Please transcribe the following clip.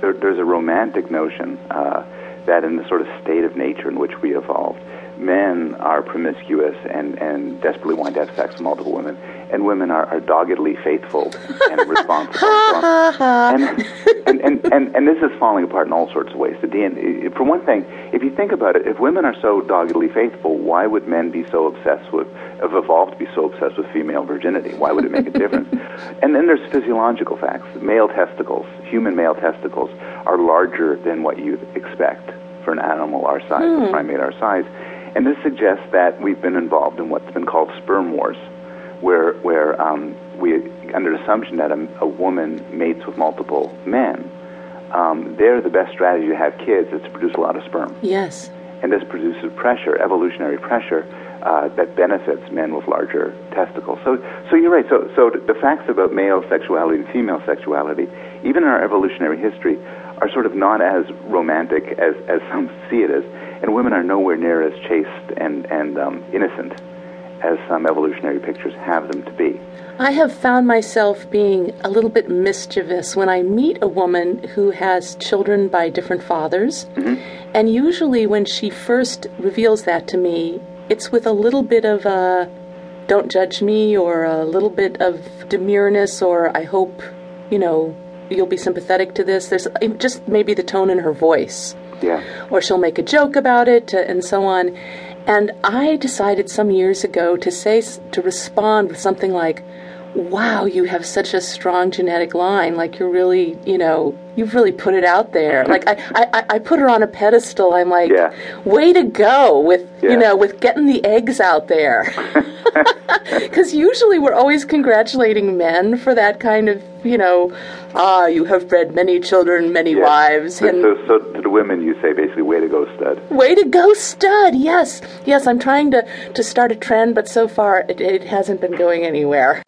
there, there's a romantic notion uh, that in the sort of state of nature in which we evolved, men are promiscuous and, and desperately want to have sex with multiple women, and women are, are doggedly faithful and responsible. and, and, and, and, and this is falling apart in all sorts of ways. The DNA, for one thing, if you think about it, if women are so doggedly faithful, why would men be so obsessed with, have evolved to be so obsessed with female virginity? Why would it make a difference? and then there's physiological facts. Male testicles, human male testicles, are larger than what you'd expect for an animal our size, hmm. a primate our size. And this suggests that we've been involved in what's been called sperm wars, where, where um, we, under the assumption that a, a woman mates with multiple men, um, there the best strategy to have kids is to produce a lot of sperm. Yes. And this produces pressure, evolutionary pressure, uh, that benefits men with larger testicles. So, so you're right. So, so the facts about male sexuality and female sexuality, even in our evolutionary history, are sort of not as romantic as, as some see it as and women are nowhere near as chaste and, and um, innocent as some evolutionary pictures have them to be. I have found myself being a little bit mischievous when I meet a woman who has children by different fathers. Mm-hmm. And usually, when she first reveals that to me, it's with a little bit of a don't judge me or a little bit of demureness or I hope, you know, you'll be sympathetic to this. There's just maybe the tone in her voice. Yeah. Or she'll make a joke about it and so on. And I decided some years ago to say, to respond with something like, wow, you have such a strong genetic line. Like you're really, you know, you've really put it out there. Like I, I, I put her on a pedestal. I'm like, yeah. way to go with, yeah. you know, with getting the eggs out there. Because usually we're always congratulating men for that kind of, you know, ah, you have bred many children, many yeah. wives. And so, so to the women, you say basically, way to go, stud. Way to go, stud. Yes, yes. I'm trying to to start a trend, but so far it, it hasn't been going anywhere.